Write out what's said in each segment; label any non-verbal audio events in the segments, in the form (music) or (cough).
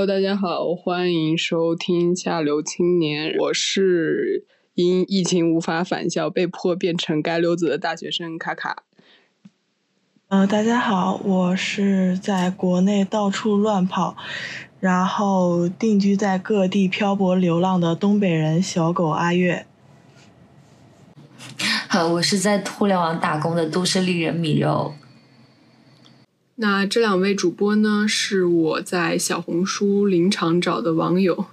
Hello，大家好，欢迎收听下流青年，我是因疫情无法返校，被迫变成街溜子的大学生卡卡。呃，大家好，我是在国内到处乱跑，然后定居在各地漂泊流浪的东北人小狗阿月。好，我是在互联网打工的都市丽人米肉。那这两位主播呢，是我在小红书临场找的网友，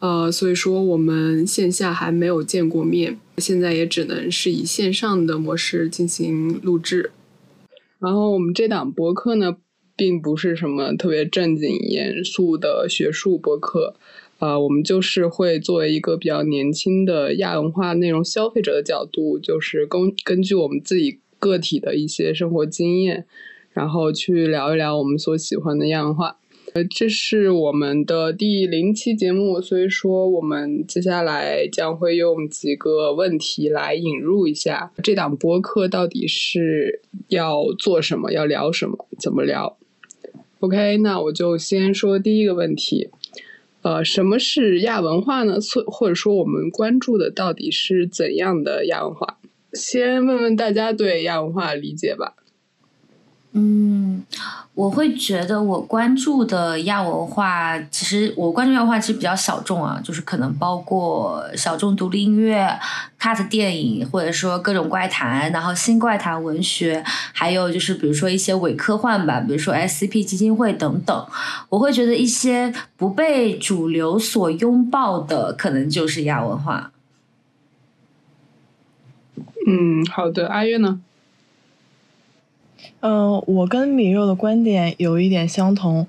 呃，所以说我们线下还没有见过面，现在也只能是以线上的模式进行录制。然后我们这档播客呢，并不是什么特别正经严肃的学术播客，啊，我们就是会作为一个比较年轻的亚文化内容消费者的角度，就是根根据我们自己个体的一些生活经验，然后去聊一聊我们所喜欢的亚文化。呃，这是我们的第零期节目，所以说我们接下来将会用几个问题来引入一下这档播客到底是要做什么，要聊什么，怎么聊。OK，那我就先说第一个问题，呃，什么是亚文化呢？或或者说我们关注的到底是怎样的亚文化？先问问大家对亚文化理解吧。嗯，我会觉得我关注的亚文化，其实我关注亚文化其实比较小众啊，就是可能包括小众独立音乐、cut 电影，或者说各种怪谈，然后新怪谈文学，还有就是比如说一些伪科幻吧，比如说 SCP 基金会等等。我会觉得一些不被主流所拥抱的，可能就是亚文化。嗯，好的，阿月呢？嗯，我跟米肉的观点有一点相同。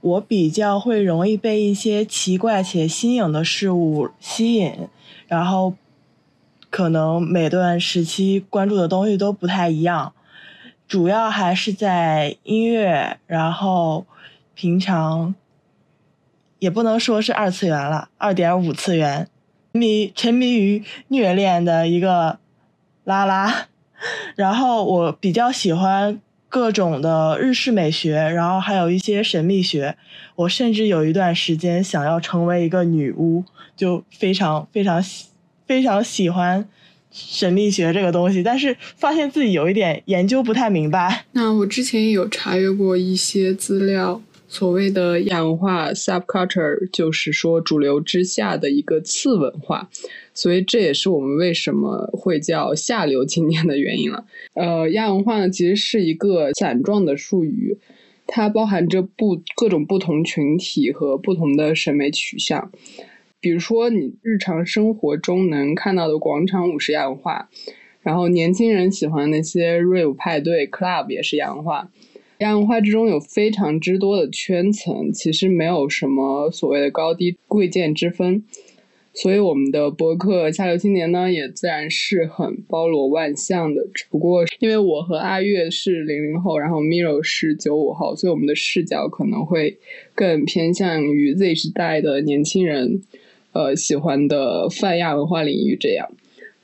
我比较会容易被一些奇怪且新颖的事物吸引，然后可能每段时期关注的东西都不太一样，主要还是在音乐，然后平常也不能说是二次元了，二点五次元，迷沉迷于虐恋的一个拉拉。然后我比较喜欢各种的日式美学，然后还有一些神秘学。我甚至有一段时间想要成为一个女巫，就非常非常非常喜欢神秘学这个东西。但是发现自己有一点研究不太明白。那我之前有查阅过一些资料，所谓的亚文化 （subculture） 就是说主流之下的一个次文化。所以这也是我们为什么会叫下流青年的原因了。呃，亚文化呢，其实是一个散状的术语，它包含着不各种不同群体和不同的审美取向。比如说，你日常生活中能看到的广场舞是亚文化，然后年轻人喜欢那些 rave 派对 club 也是亚文化。亚文化之中有非常之多的圈层，其实没有什么所谓的高低贵贱之分。所以我们的博客下流青年呢，也自然是很包罗万象的。只不过因为我和阿月是零零后，然后 Miro 是九五后，所以我们的视角可能会更偏向于 Z 时代的年轻人，呃，喜欢的泛亚文化领域这样。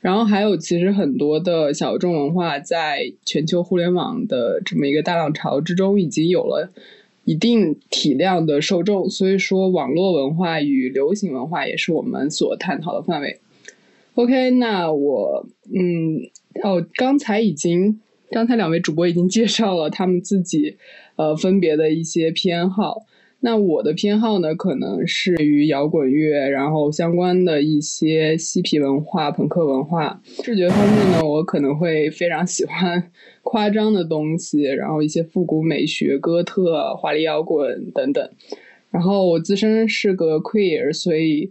然后还有其实很多的小众文化，在全球互联网的这么一个大浪潮之中，已经有了。一定体量的受众，所以说网络文化与流行文化也是我们所探讨的范围。OK，那我嗯哦，刚才已经刚才两位主播已经介绍了他们自己呃分别的一些偏好。那我的偏好呢，可能是于摇滚乐，然后相关的一些嬉皮文化、朋克文化。视觉方面呢，我可能会非常喜欢夸张的东西，然后一些复古美学、哥特、华丽摇滚等等。然后我自身是个 queer，所以，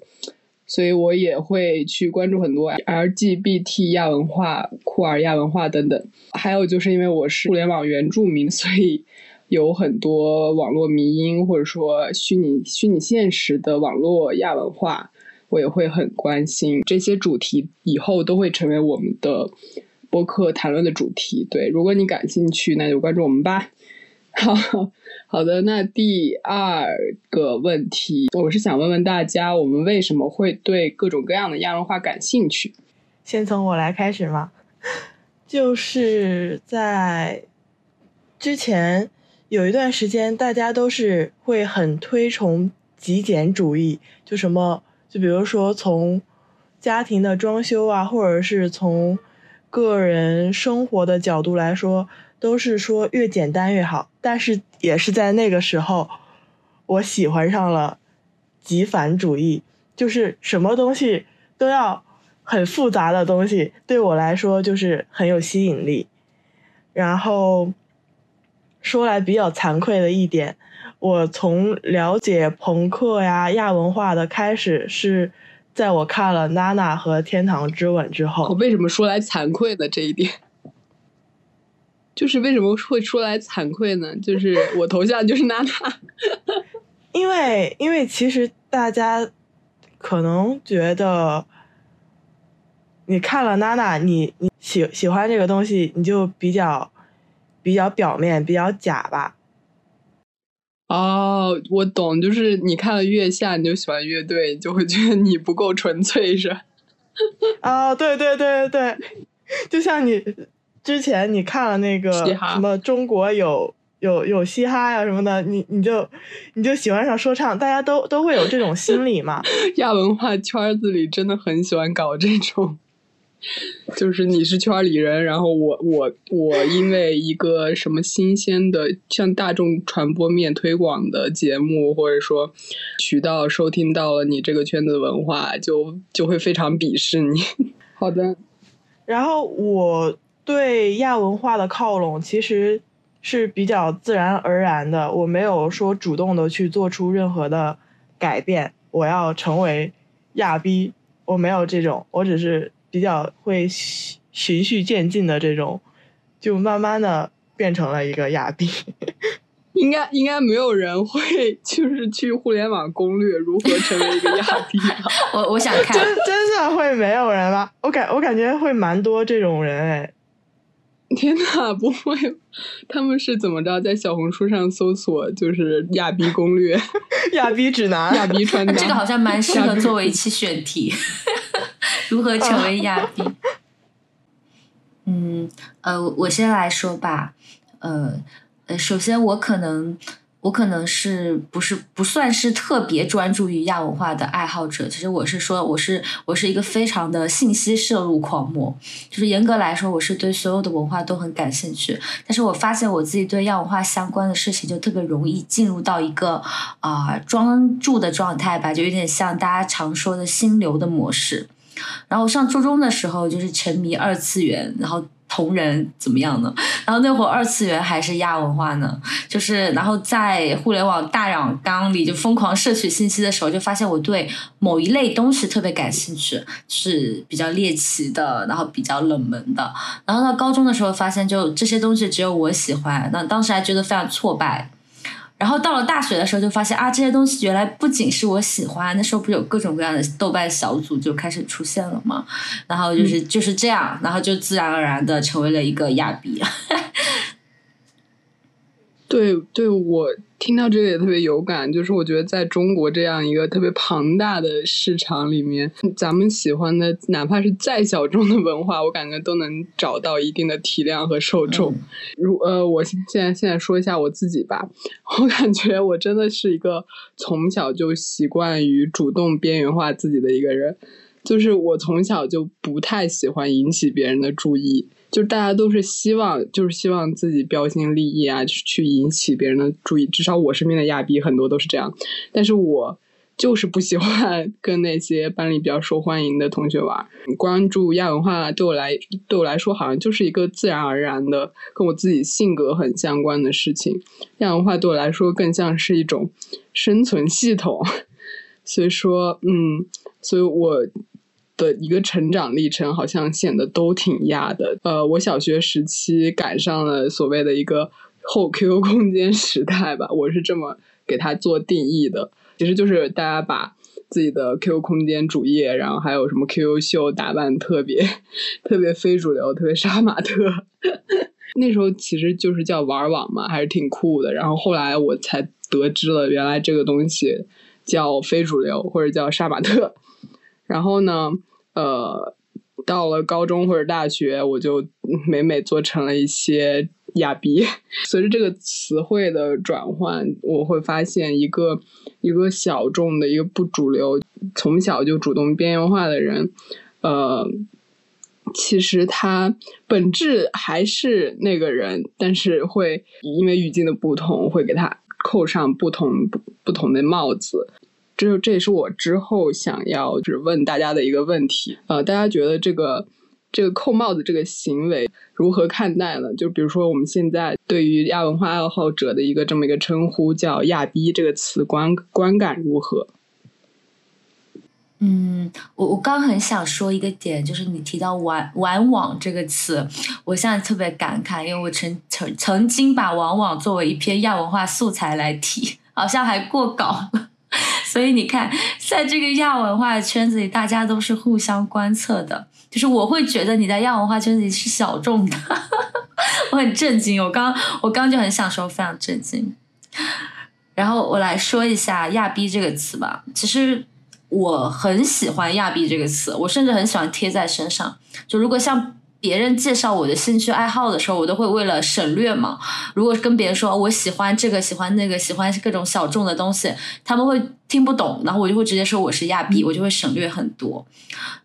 所以我也会去关注很多 LGBT 亚文化、酷儿亚文化等等。还有就是因为我是互联网原住民，所以。有很多网络迷音，或者说虚拟虚拟现实的网络亚文化，我也会很关心这些主题，以后都会成为我们的播客谈论的主题。对，如果你感兴趣，那就关注我们吧。(laughs) 好好的，那第二个问题，我是想问问大家，我们为什么会对各种各样的亚文化感兴趣？先从我来开始嘛，(laughs) 就是在之前。有一段时间大家都是会很推崇极简主义，就什么，就比如说从家庭的装修啊，或者是从个人生活的角度来说，都是说越简单越好。但是也是在那个时候，我喜欢上了极繁主义，就是什么东西都要很复杂的东西，对我来说就是很有吸引力。然后。说来比较惭愧的一点，我从了解朋克呀、亚文化的开始是在我看了《娜娜》和《天堂之吻》之后。我为什么说来惭愧呢？这一点，就是为什么会说来惭愧呢？就是我头像就是娜娜，(laughs) 因为因为其实大家可能觉得你看了娜娜，你你喜喜欢这个东西，你就比较。比较表面，比较假吧。哦，我懂，就是你看了月下，你就喜欢乐队，就会觉得你不够纯粹，是吧？啊，(laughs) 对对对对对，就像你之前你看了那个什么中国有有有嘻哈呀什么的，你你就你就喜欢上说唱，大家都都会有这种心理嘛。(laughs) 亚文化圈子里真的很喜欢搞这种。(laughs) 就是你是圈里人，然后我我我因为一个什么新鲜的向大众传播面推广的节目，或者说渠道收听到了你这个圈子的文化，就就会非常鄙视你。(laughs) 好的，然后我对亚文化的靠拢其实是比较自然而然的，我没有说主动的去做出任何的改变，我要成为亚逼，我没有这种，我只是。比较会循序渐进的这种，就慢慢的变成了一个亚逼。(laughs) 应该应该没有人会就是去互联网攻略如何成为一个亚逼吧？(laughs) 我我想看，真真的会没有人吗？我感我感觉会蛮多这种人哎。(laughs) 天呐，不会，他们是怎么着在小红书上搜索就是亚逼攻略、亚逼指南、亚逼穿搭？这个好像蛮适合作为一期选题。(laughs) 如何成为亚逼？(laughs) 嗯，呃，我先来说吧。呃，呃，首先我可能，我可能是不是不算是特别专注于亚文化的爱好者。其实我是说，我是我是一个非常的信息摄入狂魔。就是严格来说，我是对所有的文化都很感兴趣。但是我发现我自己对亚文化相关的事情，就特别容易进入到一个啊专注的状态吧，就有点像大家常说的心流的模式。然后上初中的时候就是沉迷二次元，然后同人怎么样呢？然后那会儿二次元还是亚文化呢，就是然后在互联网大染缸里就疯狂摄取信息的时候，就发现我对某一类东西特别感兴趣，是比较猎奇的，然后比较冷门的。然后到高中的时候发现，就这些东西只有我喜欢，那当时还觉得非常挫败。然后到了大学的时候，就发现啊，这些东西原来不仅是我喜欢，那时候不是有各种各样的豆瓣小组就开始出现了嘛，然后就是就是这样，然后就自然而然的成为了一个亚比。(laughs) 对对，我听到这个也特别有感，就是我觉得在中国这样一个特别庞大的市场里面，咱们喜欢的哪怕是再小众的文化，我感觉都能找到一定的体量和受众。(laughs) 如呃，我现在现在说一下我自己吧，我感觉我真的是一个从小就习惯于主动边缘化自己的一个人，就是我从小就不太喜欢引起别人的注意。就大家都是希望，就是希望自己标新立异啊，去去引起别人的注意。至少我身边的亚逼很多都是这样，但是我就是不喜欢跟那些班里比较受欢迎的同学玩。关注亚文化对我来对我来说，好像就是一个自然而然的，跟我自己性格很相关的事情。亚文化对我来说更像是一种生存系统。(laughs) 所以说，嗯，所以我。的一个成长历程，好像显得都挺压的。呃，我小学时期赶上了所谓的一个后 (laughs) QQ 空间时代吧，我是这么给它做定义的。其实就是大家把自己的 QQ 空间主页，然后还有什么 QQ 秀打扮特别 (laughs) 特别非主流，特别杀马特。(laughs) 那时候其实就是叫玩网嘛，还是挺酷的。然后后来我才得知了，原来这个东西叫非主流，或者叫杀马特。然后呢？呃，到了高中或者大学，我就每每做成了一些哑逼。(laughs) 随着这个词汇的转换，我会发现一个一个小众的一个不主流，从小就主动边缘化的人，呃，其实他本质还是那个人，但是会因为语境的不同，会给他扣上不同不同的帽子。这这也是我之后想要就是问大家的一个问题。呃，大家觉得这个这个扣帽子这个行为如何看待呢？就比如说我们现在对于亚文化爱好者的一个这么一个称呼叫“亚逼”这个词观观感如何？嗯，我我刚很想说一个点，就是你提到“玩玩网”这个词，我现在特别感慨，因为我曾曾曾经把“网网”作为一篇亚文化素材来提，好像还过稿了。(laughs) 所以你看，在这个亚文化圈子里，大家都是互相观测的。就是我会觉得你在亚文化圈子里是小众的，(laughs) 我很震惊。我刚我刚就很想说，非常震惊。然后我来说一下“亚逼”这个词吧。其实我很喜欢“亚逼”这个词，我甚至很喜欢贴在身上。就如果像。别人介绍我的兴趣爱好的时候，我都会为了省略嘛。如果跟别人说我喜欢这个，喜欢那个，喜欢各种小众的东西，他们会听不懂，然后我就会直接说我是亚逼，我就会省略很多。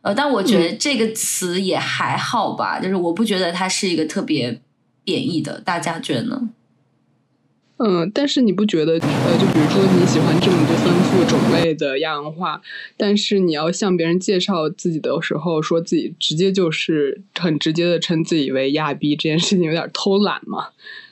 呃，但我觉得这个词也还好吧，就是我不觉得它是一个特别贬义的，大家觉得呢？嗯，但是你不觉得，呃，就比如说你喜欢这么多丰富种类的亚文化，但是你要向别人介绍自己的时候，说自己直接就是很直接的称自己为亚逼，这件事情有点偷懒嘛？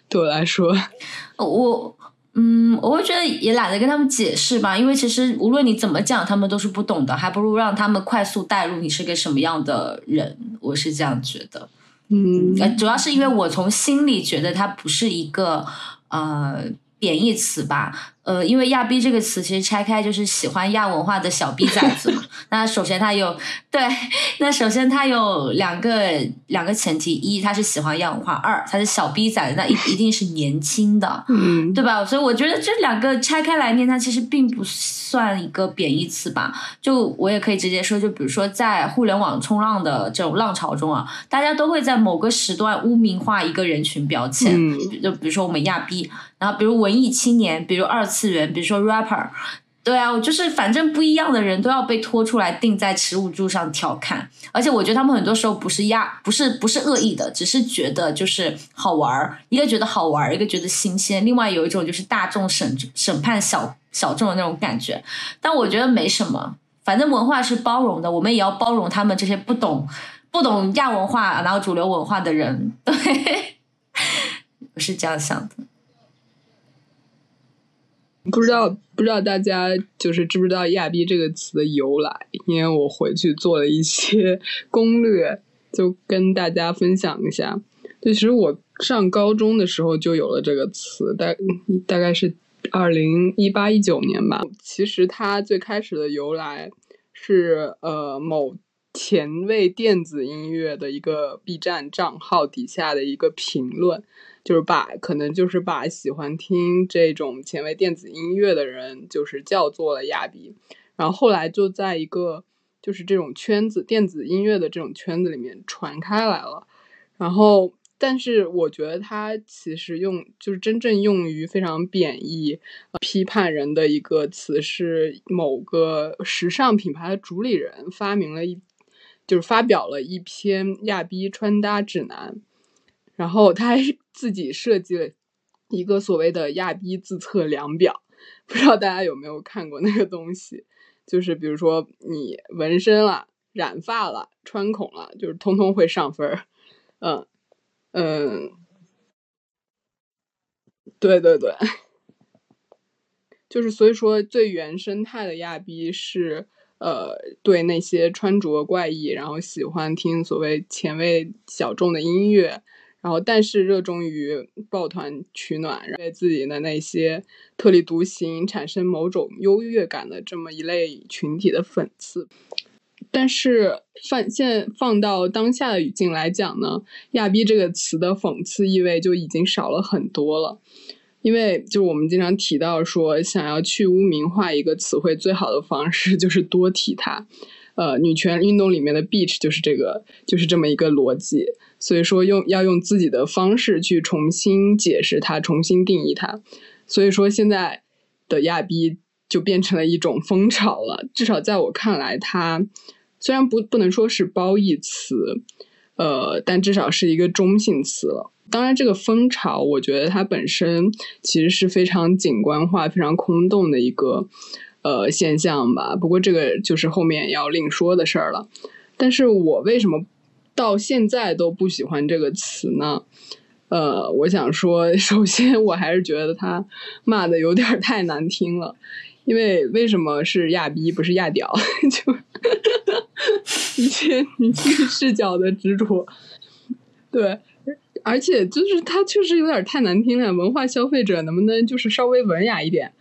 对我来说，(laughs) 我，嗯，我会觉得也懒得跟他们解释吧，因为其实无论你怎么讲，他们都是不懂的，还不如让他们快速带入你是个什么样的人，我是这样觉得。嗯，主要是因为我从心里觉得他不是一个。呃，贬义词吧。呃，因为亚逼这个词其实拆开就是喜欢亚文化的小逼崽子嘛。那首先他有对，那首先他有两个两个前提：一，他是喜欢亚文化；二，他是小逼崽子，那一一定是年轻的，嗯，对吧？所以我觉得这两个拆开来念，它其实并不算一个贬义词吧。就我也可以直接说，就比如说在互联网冲浪的这种浪潮中啊，大家都会在某个时段污名化一个人群标签，就比如说我们亚逼，然后比如文艺青年，比如二。次元，比如说 rapper，对啊，我就是反正不一样的人都要被拖出来钉在耻辱柱上调侃，而且我觉得他们很多时候不是压，不是不是恶意的，只是觉得就是好玩儿，一个觉得好玩儿，一个觉得新鲜，另外有一种就是大众审审判小小众的那种感觉，但我觉得没什么，反正文化是包容的，我们也要包容他们这些不懂不懂亚文化然后主流文化的人，对，(laughs) 我是这样想的。不知道不知道大家就是知不知道“亚逼”这个词的由来？因为我回去做了一些攻略，就跟大家分享一下。就其实我上高中的时候就有了这个词，大大概是二零一八一九年吧。其实它最开始的由来是呃某前卫电子音乐的一个 B 站账号底下的一个评论。就是把可能就是把喜欢听这种前卫电子音乐的人，就是叫做了亚比，然后后来就在一个就是这种圈子电子音乐的这种圈子里面传开来了，然后但是我觉得它其实用就是真正用于非常贬义、批判人的一个词是某个时尚品牌的主理人发明了一就是发表了一篇亚逼穿搭指南。然后他还自己设计了一个所谓的亚逼自测量表，不知道大家有没有看过那个东西？就是比如说你纹身了、染发了、穿孔了，就是通通会上分儿。嗯嗯，对对对，就是所以说最原生态的亚逼是呃对那些穿着怪异，然后喜欢听所谓前卫小众的音乐。然后，但是热衷于抱团取暖，对自己的那些特立独行、产生某种优越感的这么一类群体的讽刺。但是放现放到当下的语境来讲呢，“亚逼”这个词的讽刺意味就已经少了很多了。因为就我们经常提到说，想要去污名化一个词汇，最好的方式就是多提它。呃，女权运动里面的 beach 就是这个，就是这么一个逻辑。所以说，用要用自己的方式去重新解释它，重新定义它。所以说，现在的亚逼就变成了一种风潮了。至少在我看来，它虽然不不能说是褒义词，呃，但至少是一个中性词了。当然，这个风潮，我觉得它本身其实是非常景观化、非常空洞的一个呃现象吧。不过，这个就是后面要另说的事儿了。但是我为什么到现在都不喜欢这个词呢？呃，我想说，(laughs) 首先我还是觉得他骂的有点太难听了。因为为什么是亚逼不是亚屌？(laughs) 就 (laughs) 一些女性视角的执着，对。而且就是它确实有点太难听了，文化消费者能不能就是稍微文雅一点？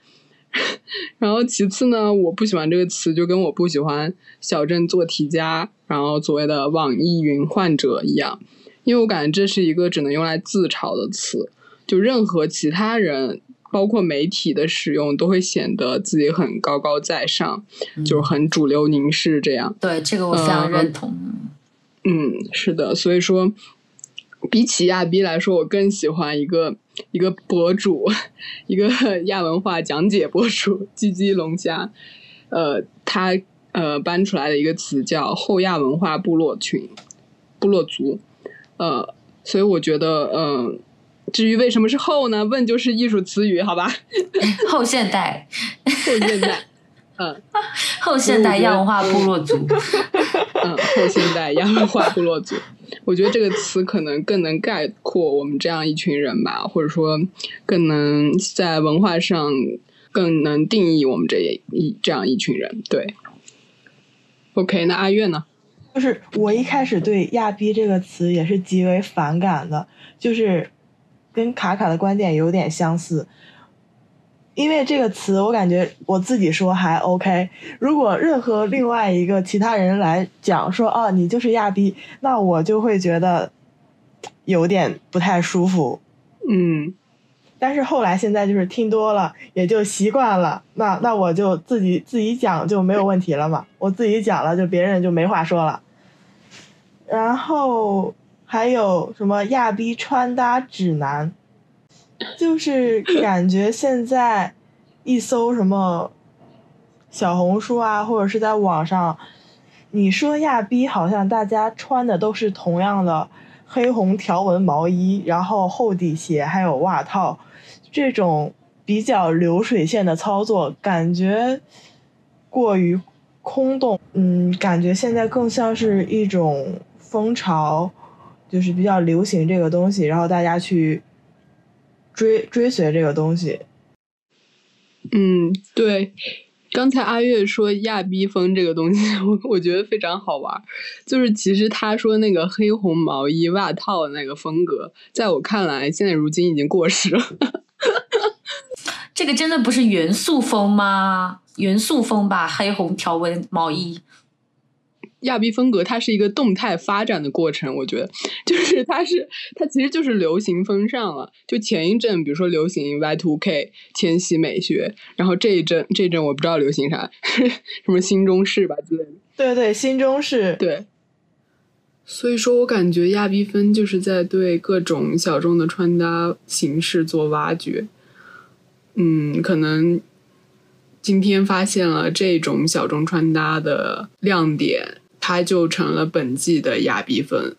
(laughs) 然后其次呢，我不喜欢这个词，就跟我不喜欢小镇做题家，然后所谓的网易云患者一样，因为我感觉这是一个只能用来自嘲的词，就任何其他人，包括媒体的使用，都会显得自己很高高在上，就是很主流凝视这样。对这个我非常认同。嗯，是的，所以说。比起亚逼来说，我更喜欢一个一个博主，一个 (laughs) 亚文化讲解博主“鸡鸡龙虾”，呃，他呃搬出来的一个词叫“后亚文化部落群”部落族，呃，所以我觉得，嗯，至于为什么是后呢？问就是艺术词语，好吧？(laughs) 后现代，后现代，嗯，后现代亚文化部落族，(laughs) 嗯，后现代亚文化部落族。我觉得这个词可能更能概括我们这样一群人吧，或者说更能在文化上更能定义我们这一这样一群人。对，OK，那阿月呢？就是我一开始对“亚逼”这个词也是极为反感的，就是跟卡卡的观点有点相似。因为这个词，我感觉我自己说还 OK。如果任何另外一个其他人来讲说，哦，你就是亚逼，那我就会觉得有点不太舒服。嗯，但是后来现在就是听多了，也就习惯了。那那我就自己自己讲就没有问题了嘛。我自己讲了，就别人就没话说了。然后还有什么亚逼穿搭指南？(laughs) 就是感觉现在一搜什么小红书啊，或者是在网上，你说亚逼，好像大家穿的都是同样的黑红条纹毛衣，然后厚底鞋，还有袜套，这种比较流水线的操作，感觉过于空洞。嗯，感觉现在更像是一种风潮，就是比较流行这个东西，然后大家去。追追随这个东西，嗯，对。刚才阿月说亚逼风这个东西，(laughs) 我我觉得非常好玩。就是其实他说那个黑红毛衣袜套的那个风格，在我看来，现在如今已经过时了。这个真的不是元素风吗？元素风吧，黑红条纹毛衣。亚逼风格，它是一个动态发展的过程。我觉得，就是它是它其实就是流行风尚了。就前一阵，比如说流行 Y two K 千禧美学，然后这一阵这一阵我不知道流行啥，(laughs) 什么新中式吧之类的。对对，新中式。对。所以说我感觉亚逼风就是在对各种小众的穿搭形式做挖掘。嗯，可能今天发现了这种小众穿搭的亮点。它就成了本季的亚逼风，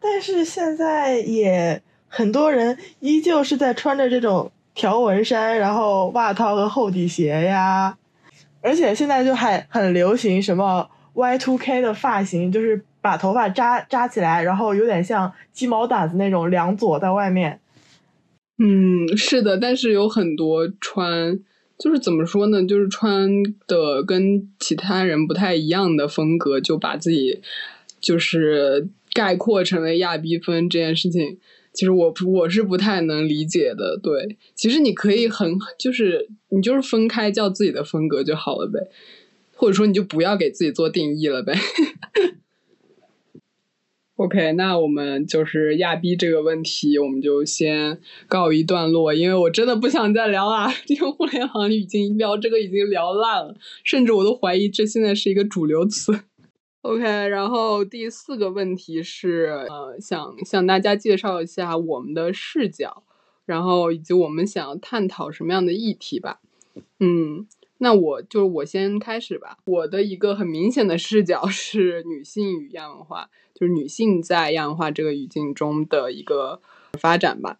但是现在也很多人依旧是在穿着这种条纹衫，然后袜套和厚底鞋呀，而且现在就还很流行什么 Y two K 的发型，就是把头发扎扎起来，然后有点像鸡毛掸子那种两撮在外面。嗯，是的，但是有很多穿。就是怎么说呢？就是穿的跟其他人不太一样的风格，就把自己就是概括成为亚逼风这件事情，其实我我是不太能理解的。对，其实你可以很就是你就是分开叫自己的风格就好了呗，或者说你就不要给自己做定义了呗。(laughs) OK，那我们就是亚逼这个问题，我们就先告一段落，因为我真的不想再聊了。因 (laughs) 为互联网已经聊这个已经聊烂了，甚至我都怀疑这现在是一个主流词。(laughs) OK，然后第四个问题是，呃，想向大家介绍一下我们的视角，然后以及我们想要探讨什么样的议题吧。嗯。那我就我先开始吧。我的一个很明显的视角是女性与亚文化，就是女性在亚文化这个语境中的一个发展吧。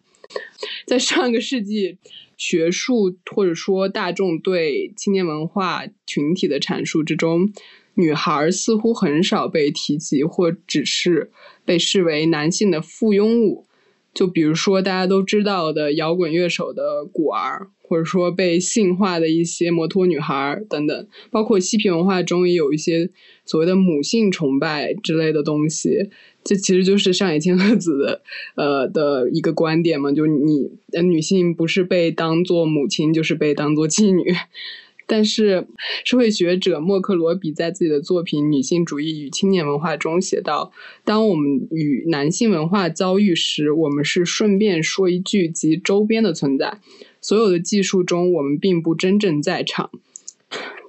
在上个世纪，学术或者说大众对青年文化群体的阐述之中，女孩似乎很少被提及，或只是被视为男性的附庸物。就比如说大家都知道的摇滚乐手的鼓儿。或者说被性化的一些摩托女孩等等，包括嬉皮文化中也有一些所谓的母性崇拜之类的东西，这其实就是上野千鹤子的呃的一个观点嘛，就你女性不是被当做母亲，就是被当做妓女。但是社会学者默克罗比在自己的作品《女性主义与青年文化》中写道：“当我们与男性文化遭遇时，我们是顺便说一句及周边的存在。”所有的技术中，我们并不真正在场。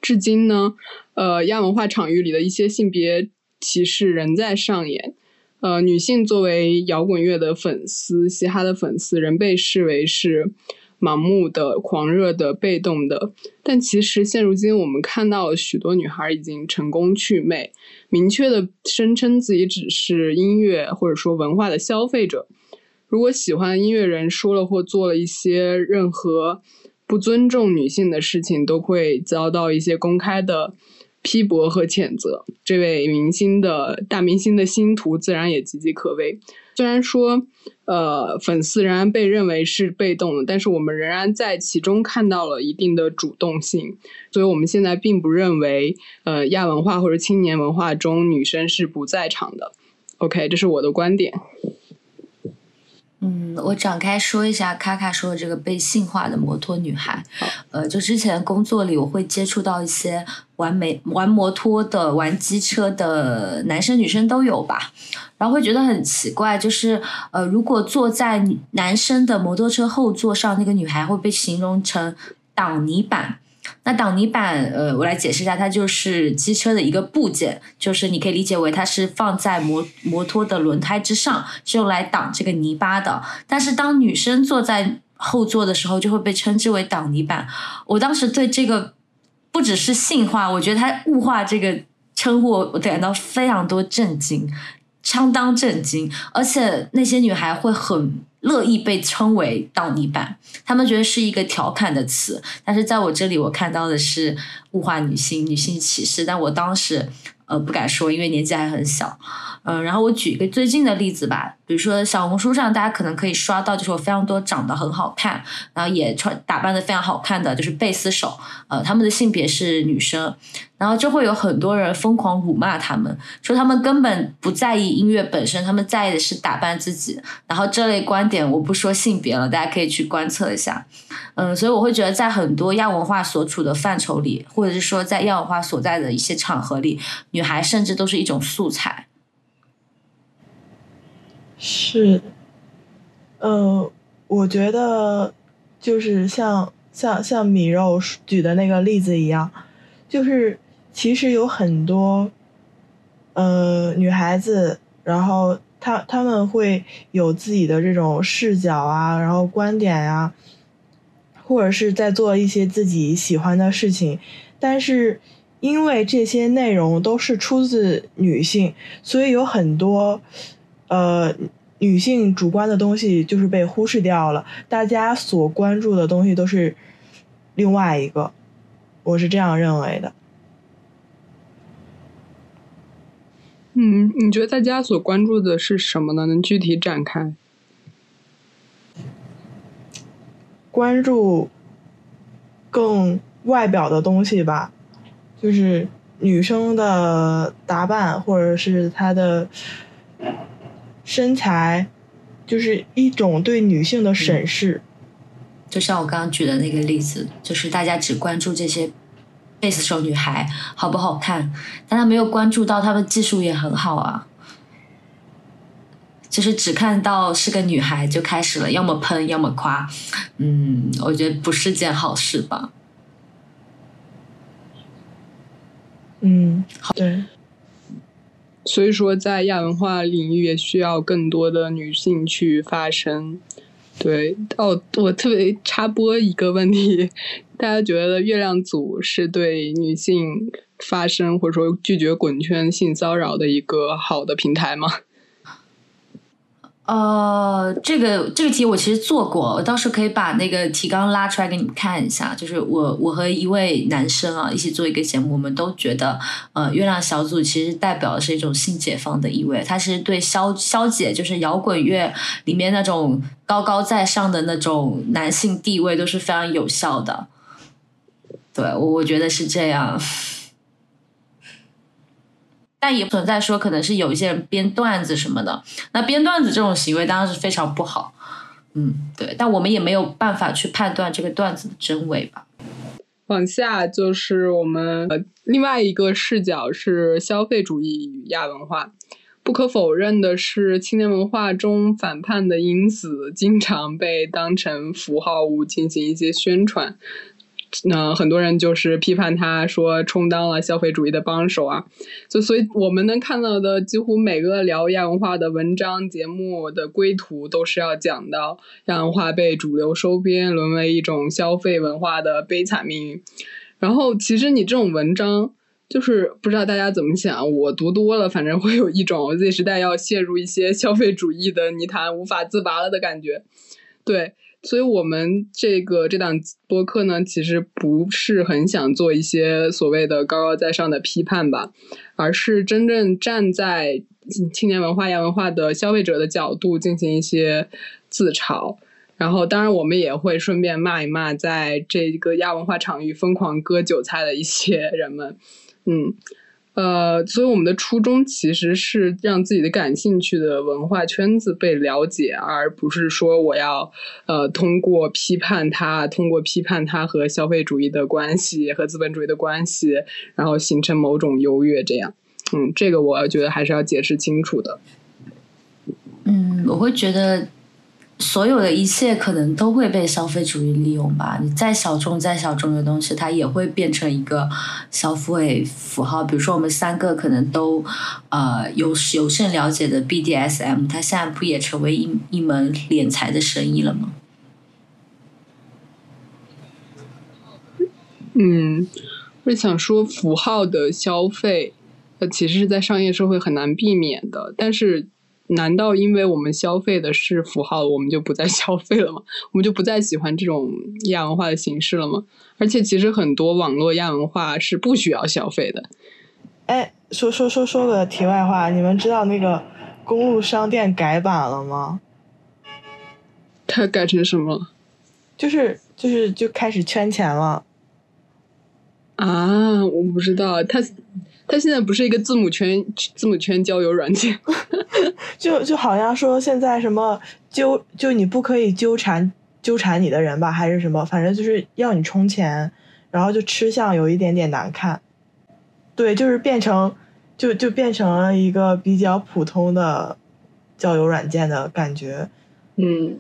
至今呢，呃，亚文化场域里的一些性别歧视仍在上演。呃，女性作为摇滚乐的粉丝、嘻哈的粉丝，仍被视为是盲目的、狂热的、被动的。但其实现如今，我们看到许多女孩已经成功祛魅，明确的声称自己只是音乐或者说文化的消费者。如果喜欢音乐人说了或做了一些任何不尊重女性的事情，都会遭到一些公开的批驳和谴责。这位明星的大明星的星途自然也岌岌可危。虽然说，呃，粉丝仍然被认为是被动的，但是我们仍然在其中看到了一定的主动性。所以，我们现在并不认为，呃，亚文化或者青年文化中女生是不在场的。OK，这是我的观点。嗯，我展开说一下卡卡说的这个被性化的摩托女孩。呃，就之前工作里我会接触到一些玩美玩摩托的、玩机车的男生女生都有吧，然后会觉得很奇怪，就是呃，如果坐在男生的摩托车后座上，那个女孩会被形容成挡泥板。那挡泥板，呃，我来解释一下，它就是机车的一个部件，就是你可以理解为它是放在摩摩托的轮胎之上，是用来挡这个泥巴的。但是当女生坐在后座的时候，就会被称之为挡泥板。我当时对这个不只是性化，我觉得它物化这个称呼，我感到非常多震惊，相当震惊。而且那些女孩会很。乐意被称为挡泥板，他们觉得是一个调侃的词，但是在我这里，我看到的是物化女性、女性歧视，但我当时呃不敢说，因为年纪还很小。嗯，然后我举一个最近的例子吧，比如说小红书上，大家可能可以刷到，就是有非常多长得很好看，然后也穿打扮的非常好看的，就是贝斯手，呃，他们的性别是女生，然后就会有很多人疯狂辱骂他们，说他们根本不在意音乐本身，他们在意的是打扮自己。然后这类观点我不说性别了，大家可以去观测一下。嗯，所以我会觉得，在很多亚文化所处的范畴里，或者是说在亚文化所在的一些场合里，女孩甚至都是一种素材。是，呃，我觉得就是像像像米肉举的那个例子一样，就是其实有很多呃女孩子，然后她她们会有自己的这种视角啊，然后观点呀，或者是在做一些自己喜欢的事情，但是因为这些内容都是出自女性，所以有很多。呃，女性主观的东西就是被忽视掉了，大家所关注的东西都是另外一个，我是这样认为的。嗯，你觉得大家所关注的是什么呢？能具体展开？关注更外表的东西吧，就是女生的打扮，或者是她的。身材，就是一种对女性的审视。就像我刚刚举的那个例子，就是大家只关注这些贝斯手女孩好不好看，但他没有关注到她们技术也很好啊。就是只看到是个女孩就开始了，要么喷，要么夸，嗯，我觉得不是件好事吧。嗯，好对。所以说，在亚文化领域也需要更多的女性去发声。对，哦，我特别插播一个问题：大家觉得月亮组是对女性发声或者说拒绝滚圈性骚扰的一个好的平台吗？呃，这个这个题我其实做过，我到时候可以把那个提纲拉出来给你们看一下。就是我我和一位男生啊一起做一个节目，我们都觉得，呃，月亮小组其实代表的是一种性解放的意味，它是对消消解，就是摇滚乐里面那种高高在上的那种男性地位都是非常有效的。对，我我觉得是这样。(laughs) 但也存在说，可能是有一些人编段子什么的。那编段子这种行为当然是非常不好，嗯，对。但我们也没有办法去判断这个段子的真伪吧。往下就是我们另外一个视角是消费主义与亚文化。不可否认的是，青年文化中反叛的因子经常被当成符号物进行一些宣传。那很多人就是批判他，说充当了消费主义的帮手啊，就所以我们能看到的几乎每个聊亚文化的文章、节目的归途，都是要讲到亚文化被主流收编，沦为一种消费文化的悲惨命运。然后，其实你这种文章，就是不知道大家怎么想，我读多了，反正会有一种 Z 时代要陷入一些消费主义的泥潭，无法自拔了的感觉。对。所以，我们这个这档播客呢，其实不是很想做一些所谓的高高在上的批判吧，而是真正站在青年文化、亚文化的消费者的角度进行一些自嘲。然后，当然，我们也会顺便骂一骂在这个亚文化场域疯狂割韭菜的一些人们。嗯。呃，所以我们的初衷其实是让自己的感兴趣的文化圈子被了解，而不是说我要呃通过批判它，通过批判它和消费主义的关系和资本主义的关系，然后形成某种优越。这样，嗯，这个我觉得还是要解释清楚的。嗯，我会觉得。所有的一切可能都会被消费主义利用吧。你再小众、再小众的东西，它也会变成一个消费符号。比如说，我们三个可能都呃有有甚了解的 BDSM，它现在不也成为一一门敛财的生意了吗？嗯，我想说，符号的消费，呃，其实是在商业社会很难避免的，但是。难道因为我们消费的是符号，我们就不再消费了吗？(laughs) 我们就不再喜欢这种亚文化的形式了吗？而且，其实很多网络亚文化是不需要消费的。哎，说说说说个题外话，你们知道那个公路商店改版了吗？它改成什么了？就是就是就开始圈钱了。啊，我不知道，它它现在不是一个字母圈字母圈交友软件。(laughs) 就就好像说现在什么纠就你不可以纠缠纠缠你的人吧，还是什么，反正就是要你充钱，然后就吃相有一点点难看。对，就是变成就就变成了一个比较普通的交友软件的感觉。嗯。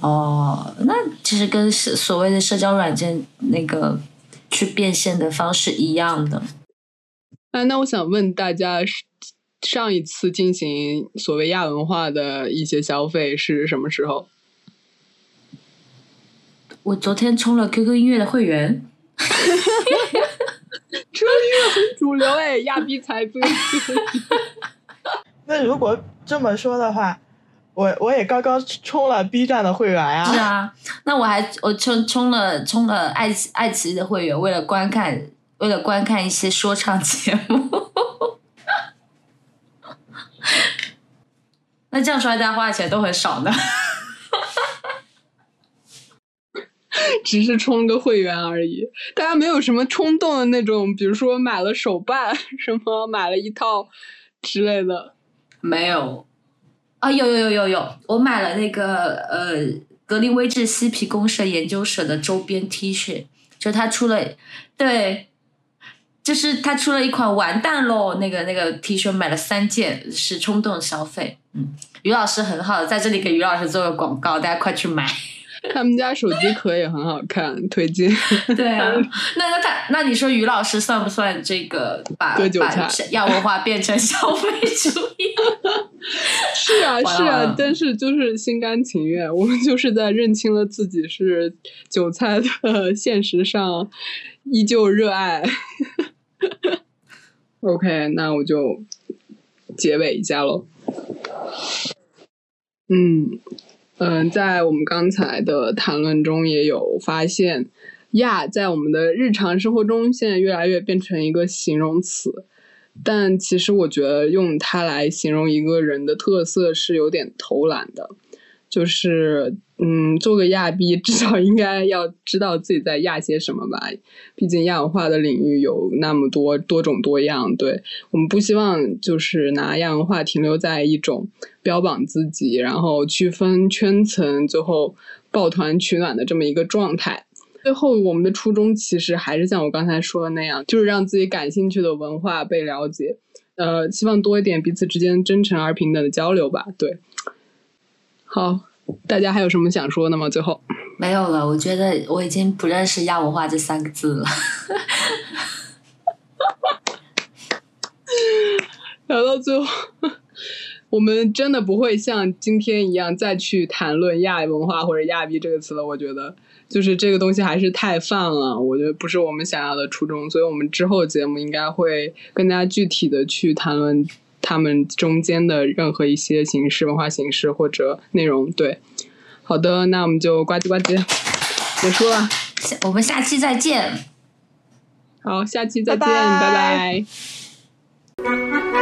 哦，那其实跟所所谓的社交软件那个去变现的方式一样的。哎，那我想问大家。上一次进行所谓亚文化的一些消费是什么时候？我昨天充了 QQ 音乐的会员。(laughs) 这音乐很主流哎，亚逼才对。(laughs) 那如果这么说的话，我我也刚刚充了 B 站的会员啊。是啊，那我还我充充了充了爱爱奇艺的会员，为了观看为了观看一些说唱节目。(laughs) 那这样说来，大家花的钱都很少呢。(laughs) 只是充个会员而已，大家没有什么冲动的那种，比如说买了手办，什么买了一套之类的。没有啊，有有有有有，我买了那个呃格林威治嬉皮公社研究社的周边 T 恤，就他出了对。就是他出了一款完蛋喽，那个那个 T 恤买了三件，是冲动消费。嗯，于老师很好，在这里给于老师做个广告，大家快去买。(laughs) 他们家手机壳也很好看，推荐。对啊，(laughs) 那那他那你说于老师算不算这个把把亚文化变成消费主义？(laughs) 是啊，(laughs) 是啊，但是就是心甘情愿，我们就是在认清了自己是韭菜的 (laughs) 现实上，依旧热爱。OK，那我就结尾一下喽。嗯嗯，在我们刚才的谈论中也有发现，亚在我们的日常生活中现在越来越变成一个形容词。但其实我觉得用它来形容一个人的特色是有点偷懒的，就是嗯，做个亚逼 (laughs) 至少应该要知道自己在亚些什么吧。毕竟亚文化的领域有那么多多种多样，对我们不希望就是拿亚文化停留在一种标榜自己，然后区分圈层，最后抱团取暖的这么一个状态。最后，我们的初衷其实还是像我刚才说的那样，就是让自己感兴趣的文化被了解，呃，希望多一点彼此之间真诚而平等的交流吧。对，好，大家还有什么想说的吗？最后，没有了，我觉得我已经不认识亚文化这三个字了。(laughs) 聊到最后，我们真的不会像今天一样再去谈论亚文化或者亚逼这个词了。我觉得，就是这个东西还是太泛了，我觉得不是我们想要的初衷。所以，我们之后节目应该会更加具体的去谈论他们中间的任何一些形式、文化形式或者内容。对，好的，那我们就呱唧呱唧结束了。我们下期再见。好，下期再见，拜拜拜拜